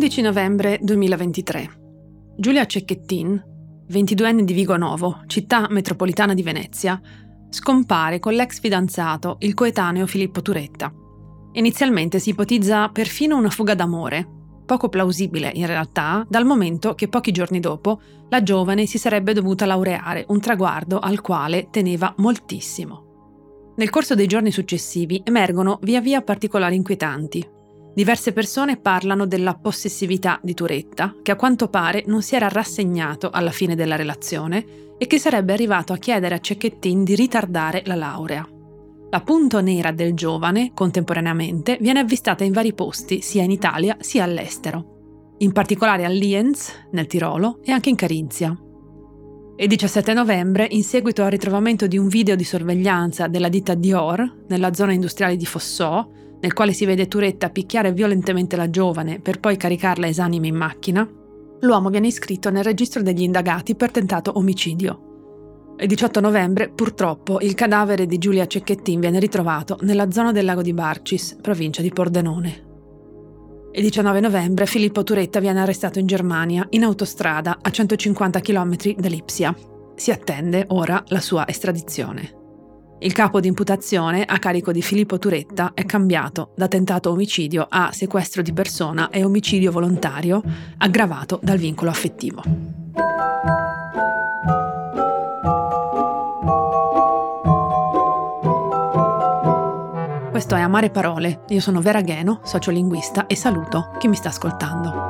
11 novembre 2023. Giulia Cecchettin, 22enne di Vigo Novo, città metropolitana di Venezia, scompare con l'ex fidanzato, il coetaneo Filippo Turetta. Inizialmente si ipotizza perfino una fuga d'amore, poco plausibile in realtà, dal momento che pochi giorni dopo la giovane si sarebbe dovuta laureare, un traguardo al quale teneva moltissimo. Nel corso dei giorni successivi emergono via via particolari inquietanti, Diverse persone parlano della possessività di Turetta, che a quanto pare non si era rassegnato alla fine della relazione e che sarebbe arrivato a chiedere a Cecchettin di ritardare la laurea. La punto nera del giovane, contemporaneamente, viene avvistata in vari posti, sia in Italia sia all'estero, in particolare a Lienz, nel Tirolo, e anche in Carinzia. Il 17 novembre, in seguito al ritrovamento di un video di sorveglianza della ditta Dior, nella zona industriale di Fossò, nel quale si vede Turetta picchiare violentemente la giovane per poi caricarla esanime in macchina, l'uomo viene iscritto nel registro degli indagati per tentato omicidio. Il 18 novembre, purtroppo, il cadavere di Giulia Cecchettin viene ritrovato nella zona del lago di Barcis, provincia di Pordenone. Il 19 novembre Filippo Turetta viene arrestato in Germania, in autostrada, a 150 km da Lipsia. Si attende ora la sua estradizione. Il capo di imputazione a carico di Filippo Turetta è cambiato da tentato omicidio a sequestro di persona e omicidio volontario aggravato dal vincolo affettivo. Questo è Amare Parole, io sono Vera Gheno, sociolinguista e saluto chi mi sta ascoltando.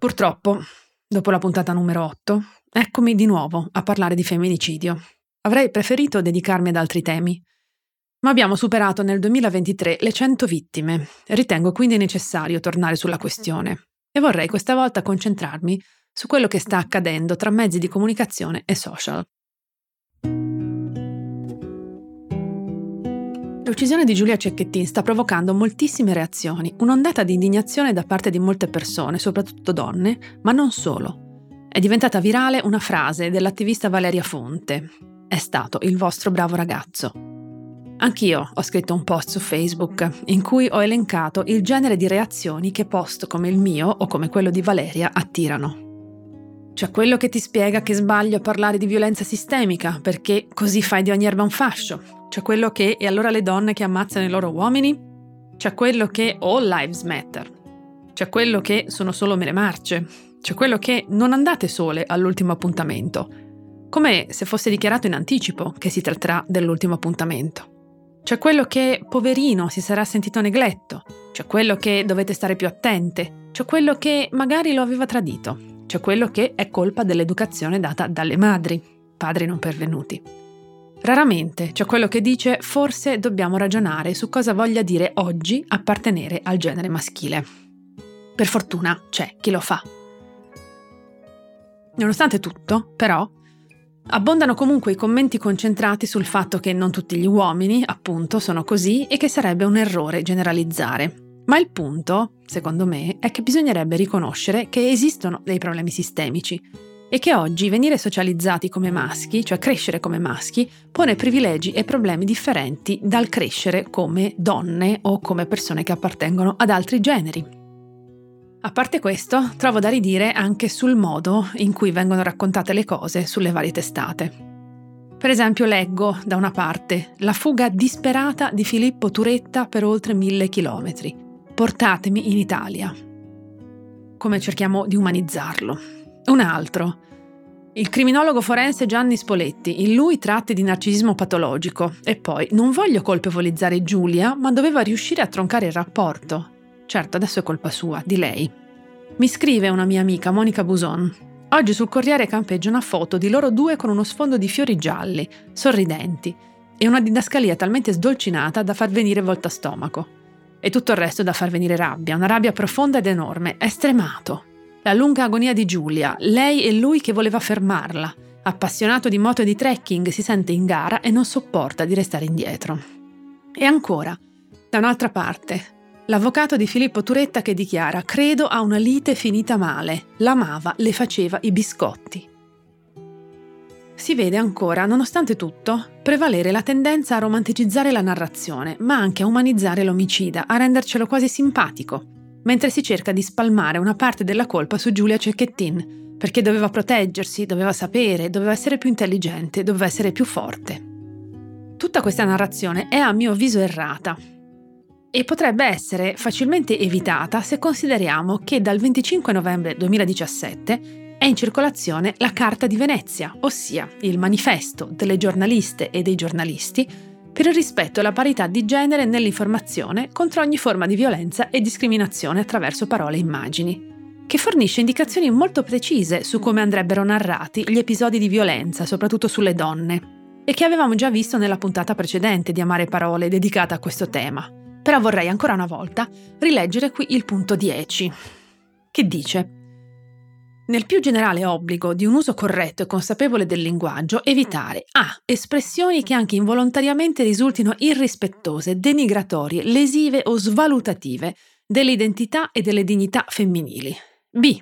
Purtroppo, dopo la puntata numero 8, eccomi di nuovo a parlare di femminicidio. Avrei preferito dedicarmi ad altri temi, ma abbiamo superato nel 2023 le 100 vittime. Ritengo quindi necessario tornare sulla questione e vorrei questa volta concentrarmi su quello che sta accadendo tra mezzi di comunicazione e social. L'uccisione di Giulia Cecchettin sta provocando moltissime reazioni, un'ondata di indignazione da parte di molte persone, soprattutto donne, ma non solo. È diventata virale una frase dell'attivista Valeria Fonte. È stato il vostro bravo ragazzo. Anch'io ho scritto un post su Facebook in cui ho elencato il genere di reazioni che post come il mio o come quello di Valeria attirano. C'è quello che ti spiega che sbaglio a parlare di violenza sistemica perché così fai di ogni erba un fascio, c'è quello che e allora le donne che ammazzano i loro uomini? C'è quello che all lives matter. C'è quello che sono solo mere marce. C'è quello che non andate sole all'ultimo appuntamento. Come se fosse dichiarato in anticipo che si tratterà dell'ultimo appuntamento. C'è quello che, poverino, si sarà sentito negletto. C'è quello che dovete stare più attente. C'è quello che magari lo aveva tradito. C'è quello che è colpa dell'educazione data dalle madri, padri non pervenuti. Raramente c'è quello che dice forse dobbiamo ragionare su cosa voglia dire oggi appartenere al genere maschile. Per fortuna c'è chi lo fa. Nonostante tutto, però, abbondano comunque i commenti concentrati sul fatto che non tutti gli uomini, appunto, sono così e che sarebbe un errore generalizzare. Ma il punto, secondo me, è che bisognerebbe riconoscere che esistono dei problemi sistemici e che oggi venire socializzati come maschi, cioè crescere come maschi, pone privilegi e problemi differenti dal crescere come donne o come persone che appartengono ad altri generi. A parte questo, trovo da ridire anche sul modo in cui vengono raccontate le cose sulle varie testate. Per esempio leggo, da una parte, la fuga disperata di Filippo Turetta per oltre mille chilometri. Portatemi in Italia. Come cerchiamo di umanizzarlo. Un altro. Il criminologo forense Gianni Spoletti, in lui tratti di narcisismo patologico. E poi, non voglio colpevolizzare Giulia, ma doveva riuscire a troncare il rapporto. Certo, adesso è colpa sua, di lei. Mi scrive una mia amica, Monica Buson. Oggi sul Corriere campeggia una foto di loro due con uno sfondo di fiori gialli, sorridenti. e una didascalia talmente sdolcinata da far venire volta stomaco. E tutto il resto da far venire rabbia, una rabbia profonda ed enorme, è stremato. La lunga agonia di Giulia, lei e lui che voleva fermarla. Appassionato di moto e di trekking, si sente in gara e non sopporta di restare indietro. E ancora, da un'altra parte, l'avvocato di Filippo Turetta che dichiara: Credo a una lite finita male. L'amava, le faceva i biscotti. Si vede ancora, nonostante tutto, prevalere la tendenza a romanticizzare la narrazione, ma anche a umanizzare l'omicida, a rendercelo quasi simpatico, mentre si cerca di spalmare una parte della colpa su Giulia Cecchettin, perché doveva proteggersi, doveva sapere, doveva essere più intelligente, doveva essere più forte. Tutta questa narrazione è a mio avviso errata e potrebbe essere facilmente evitata se consideriamo che dal 25 novembre 2017 è in circolazione la Carta di Venezia, ossia il manifesto delle giornaliste e dei giornalisti per il rispetto e la parità di genere nell'informazione contro ogni forma di violenza e discriminazione attraverso parole e immagini, che fornisce indicazioni molto precise su come andrebbero narrati gli episodi di violenza, soprattutto sulle donne, e che avevamo già visto nella puntata precedente di Amare Parole dedicata a questo tema. Però vorrei ancora una volta rileggere qui il punto 10, che dice nel più generale obbligo di un uso corretto e consapevole del linguaggio, evitare A. Espressioni che anche involontariamente risultino irrispettose, denigratorie, lesive o svalutative dell'identità e delle dignità femminili. B.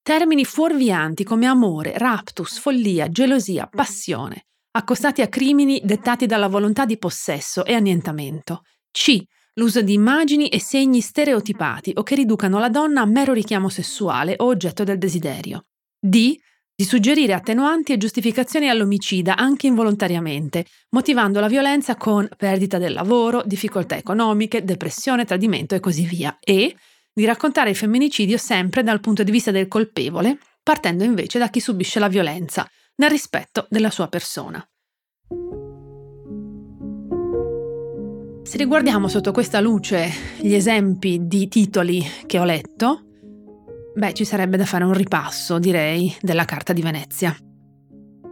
Termini fuorvianti come amore, raptus, follia, gelosia, passione, accostati a crimini dettati dalla volontà di possesso e annientamento. C l'uso di immagini e segni stereotipati o che riducano la donna a mero richiamo sessuale o oggetto del desiderio. D. Di suggerire attenuanti e giustificazioni all'omicida anche involontariamente, motivando la violenza con perdita del lavoro, difficoltà economiche, depressione, tradimento e così via. E. Di raccontare il femminicidio sempre dal punto di vista del colpevole, partendo invece da chi subisce la violenza, nel rispetto della sua persona. Se riguardiamo sotto questa luce gli esempi di titoli che ho letto, beh, ci sarebbe da fare un ripasso, direi, della Carta di Venezia.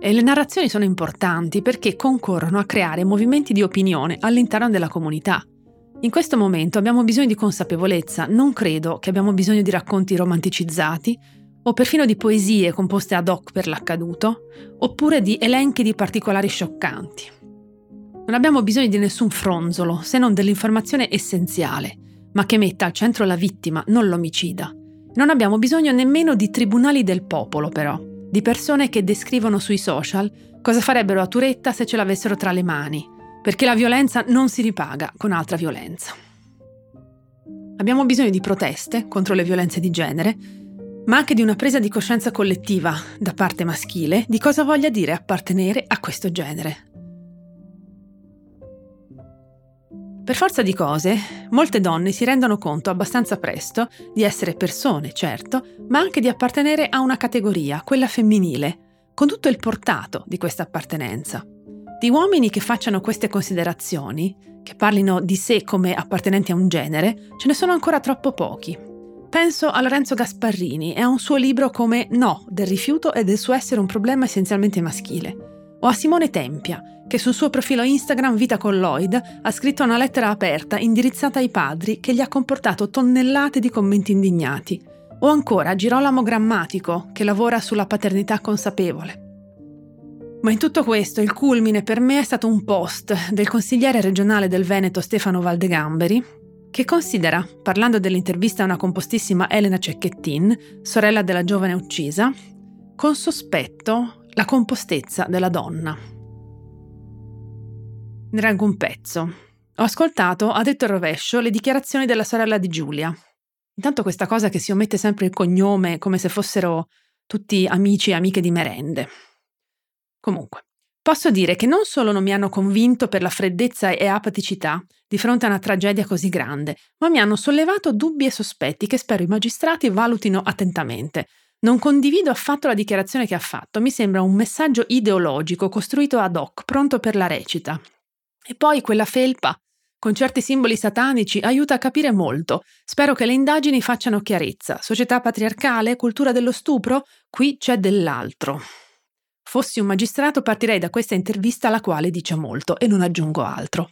E le narrazioni sono importanti perché concorrono a creare movimenti di opinione all'interno della comunità. In questo momento abbiamo bisogno di consapevolezza, non credo che abbiamo bisogno di racconti romanticizzati o perfino di poesie composte ad hoc per l'accaduto, oppure di elenchi di particolari scioccanti. Non abbiamo bisogno di nessun fronzolo, se non dell'informazione essenziale, ma che metta al centro la vittima, non l'omicida. Non abbiamo bisogno nemmeno di tribunali del popolo, però, di persone che descrivono sui social cosa farebbero a Turetta se ce l'avessero tra le mani, perché la violenza non si ripaga con altra violenza. Abbiamo bisogno di proteste contro le violenze di genere, ma anche di una presa di coscienza collettiva da parte maschile di cosa voglia dire appartenere a questo genere. Per forza di cose, molte donne si rendono conto abbastanza presto di essere persone, certo, ma anche di appartenere a una categoria, quella femminile, con tutto il portato di questa appartenenza. Di uomini che facciano queste considerazioni, che parlino di sé come appartenenti a un genere, ce ne sono ancora troppo pochi. Penso a Lorenzo Gasparrini e a un suo libro come No, del rifiuto e del suo essere un problema essenzialmente maschile. O a Simone Tempia, che sul suo profilo Instagram Vita con Lloyd ha scritto una lettera aperta indirizzata ai padri che gli ha comportato tonnellate di commenti indignati. O ancora Girolamo Grammatico, che lavora sulla paternità consapevole. Ma in tutto questo il culmine per me è stato un post del consigliere regionale del Veneto Stefano Valdegamberi, che considera, parlando dell'intervista a una compostissima Elena Cecchettin, sorella della giovane uccisa, con sospetto la compostezza della donna. Ne reggo un pezzo. Ho ascoltato, a detto il rovescio, le dichiarazioni della sorella di Giulia. Intanto questa cosa che si omette sempre il cognome come se fossero tutti amici e amiche di merende. Comunque, posso dire che non solo non mi hanno convinto per la freddezza e apaticità di fronte a una tragedia così grande, ma mi hanno sollevato dubbi e sospetti che spero i magistrati valutino attentamente. Non condivido affatto la dichiarazione che ha fatto, mi sembra un messaggio ideologico costruito ad hoc, pronto per la recita, e poi quella felpa, con certi simboli satanici, aiuta a capire molto. Spero che le indagini facciano chiarezza. Società patriarcale, cultura dello stupro? Qui c'è dell'altro. Fossi un magistrato partirei da questa intervista la quale dice molto e non aggiungo altro.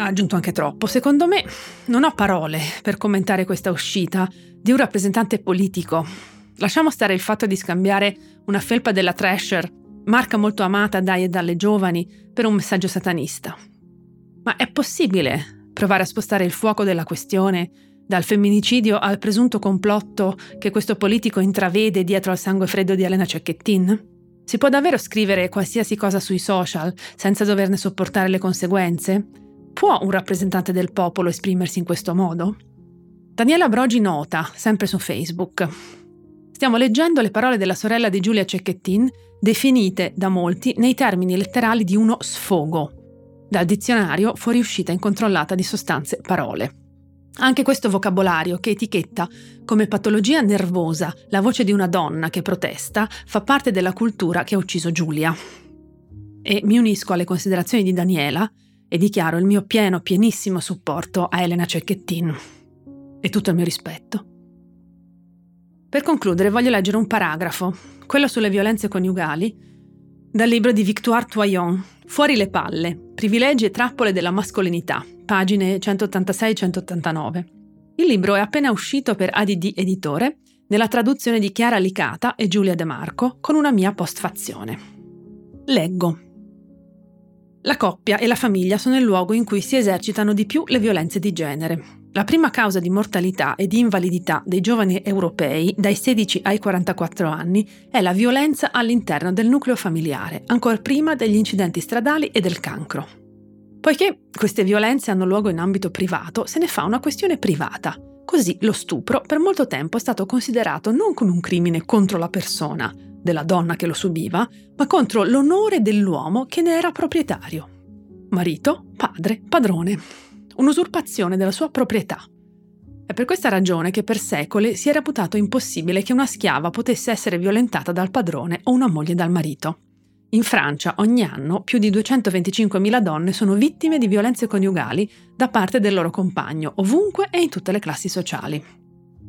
Ha aggiunto anche troppo. Secondo me non ho parole per commentare questa uscita di un rappresentante politico. Lasciamo stare il fatto di scambiare una felpa della Thrasher, marca molto amata dai e dalle giovani, per un messaggio satanista. Ma è possibile provare a spostare il fuoco della questione dal femminicidio al presunto complotto che questo politico intravede dietro al sangue freddo di Elena Cecchettin? Si può davvero scrivere qualsiasi cosa sui social senza doverne sopportare le conseguenze? Può un rappresentante del popolo esprimersi in questo modo? Daniela Brogi nota, sempre su Facebook. Stiamo leggendo le parole della sorella di Giulia Cecchettin, definite da molti nei termini letterali di uno sfogo. Dal dizionario fuoriuscita incontrollata di sostanze parole. Anche questo vocabolario che etichetta come patologia nervosa la voce di una donna che protesta fa parte della cultura che ha ucciso Giulia. E mi unisco alle considerazioni di Daniela e dichiaro il mio pieno, pienissimo supporto a Elena Cecchettin e tutto il mio rispetto. Per concludere voglio leggere un paragrafo, quello sulle violenze coniugali, dal libro di Victoire Toyon, Fuori le palle, privilegi e trappole della mascolinità, pagine 186-189. Il libro è appena uscito per ADD Editore, nella traduzione di Chiara Licata e Giulia De Marco, con una mia postfazione. Leggo. La coppia e la famiglia sono il luogo in cui si esercitano di più le violenze di genere. La prima causa di mortalità e di invalidità dei giovani europei dai 16 ai 44 anni è la violenza all'interno del nucleo familiare, ancora prima degli incidenti stradali e del cancro. Poiché queste violenze hanno luogo in ambito privato, se ne fa una questione privata. Così lo stupro per molto tempo è stato considerato non come un crimine contro la persona, della donna che lo subiva, ma contro l'onore dell'uomo che ne era proprietario. Marito, padre, padrone. Un'usurpazione della sua proprietà. È per questa ragione che per secoli si è reputato impossibile che una schiava potesse essere violentata dal padrone o una moglie dal marito. In Francia ogni anno più di 225.000 donne sono vittime di violenze coniugali da parte del loro compagno, ovunque e in tutte le classi sociali.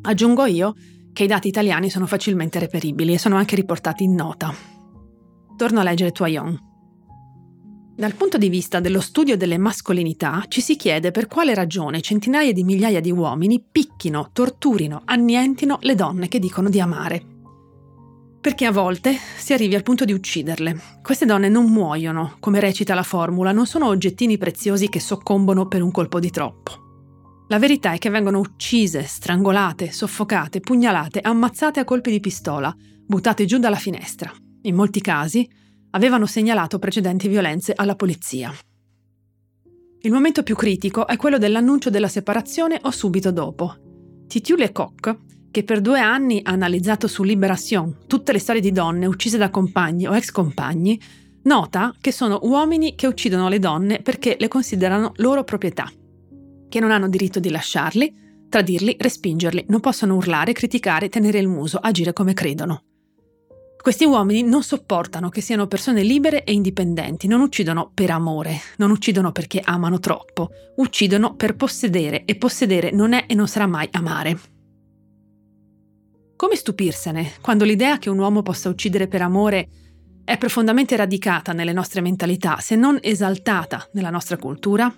Aggiungo io che i dati italiani sono facilmente reperibili e sono anche riportati in nota. Torno a leggere Toyon. Dal punto di vista dello studio delle mascolinità, ci si chiede per quale ragione centinaia di migliaia di uomini picchino, torturino, annientino le donne che dicono di amare. Perché a volte si arrivi al punto di ucciderle. Queste donne non muoiono, come recita la formula, non sono oggettini preziosi che soccombono per un colpo di troppo. La verità è che vengono uccise, strangolate, soffocate, pugnalate, ammazzate a colpi di pistola, buttate giù dalla finestra. In molti casi avevano segnalato precedenti violenze alla polizia. Il momento più critico è quello dell'annuncio della separazione o subito dopo. Titu Lecoq che per due anni ha analizzato su Liberation tutte le storie di donne uccise da compagni o ex compagni, nota che sono uomini che uccidono le donne perché le considerano loro proprietà, che non hanno diritto di lasciarli, tradirli, respingerli, non possono urlare, criticare, tenere il muso, agire come credono. Questi uomini non sopportano che siano persone libere e indipendenti, non uccidono per amore, non uccidono perché amano troppo, uccidono per possedere e possedere non è e non sarà mai amare. Come stupirsene quando l'idea che un uomo possa uccidere per amore è profondamente radicata nelle nostre mentalità, se non esaltata nella nostra cultura?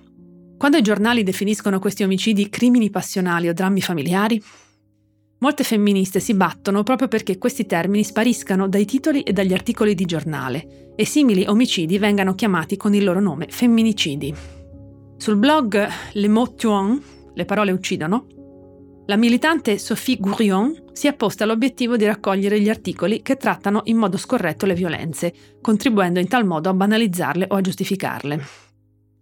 Quando i giornali definiscono questi omicidi crimini passionali o drammi familiari? Molte femministe si battono proprio perché questi termini spariscano dai titoli e dagli articoli di giornale e simili omicidi vengano chiamati con il loro nome femminicidi. Sul blog Le mots tuant, le parole uccidono, la militante Sophie Gourion si è posta l'obiettivo di raccogliere gli articoli che trattano in modo scorretto le violenze, contribuendo in tal modo a banalizzarle o a giustificarle.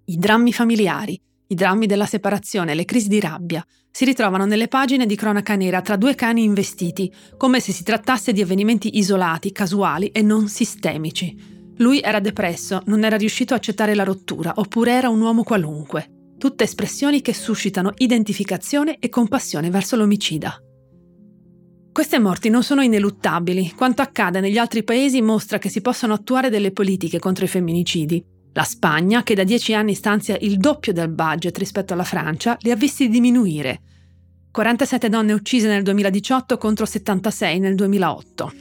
I drammi familiari, i drammi della separazione, le crisi di rabbia si ritrovano nelle pagine di cronaca nera tra due cani investiti, come se si trattasse di avvenimenti isolati, casuali e non sistemici. Lui era depresso, non era riuscito a accettare la rottura, oppure era un uomo qualunque tutte espressioni che suscitano identificazione e compassione verso l'omicida. Queste morti non sono ineluttabili, quanto accade negli altri paesi mostra che si possono attuare delle politiche contro i femminicidi. La Spagna, che da dieci anni stanzia il doppio del budget rispetto alla Francia, li ha visti diminuire. 47 donne uccise nel 2018 contro 76 nel 2008.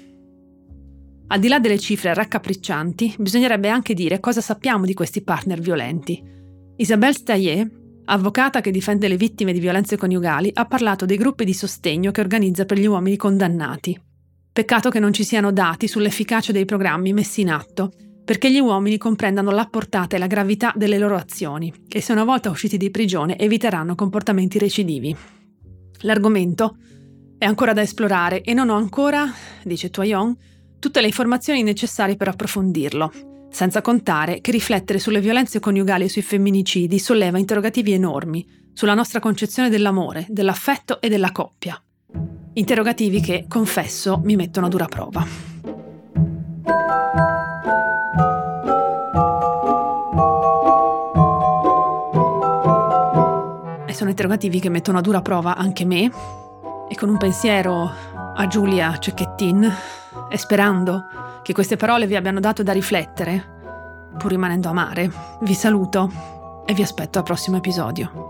Al di là delle cifre raccapriccianti, bisognerebbe anche dire cosa sappiamo di questi partner violenti. Isabelle Staillet, avvocata che difende le vittime di violenze coniugali, ha parlato dei gruppi di sostegno che organizza per gli uomini condannati. Peccato che non ci siano dati sull'efficacia dei programmi messi in atto, perché gli uomini comprendano la portata e la gravità delle loro azioni e se una volta usciti di prigione eviteranno comportamenti recidivi. L'argomento è ancora da esplorare e non ho ancora, dice Toyon, tutte le informazioni necessarie per approfondirlo, senza contare che riflettere sulle violenze coniugali e sui femminicidi solleva interrogativi enormi sulla nostra concezione dell'amore, dell'affetto e della coppia. Interrogativi che, confesso, mi mettono a dura prova. Interrogativi che mettono a dura prova anche me, e con un pensiero a Giulia Cecchettin, e sperando che queste parole vi abbiano dato da riflettere, pur rimanendo amare, vi saluto e vi aspetto al prossimo episodio.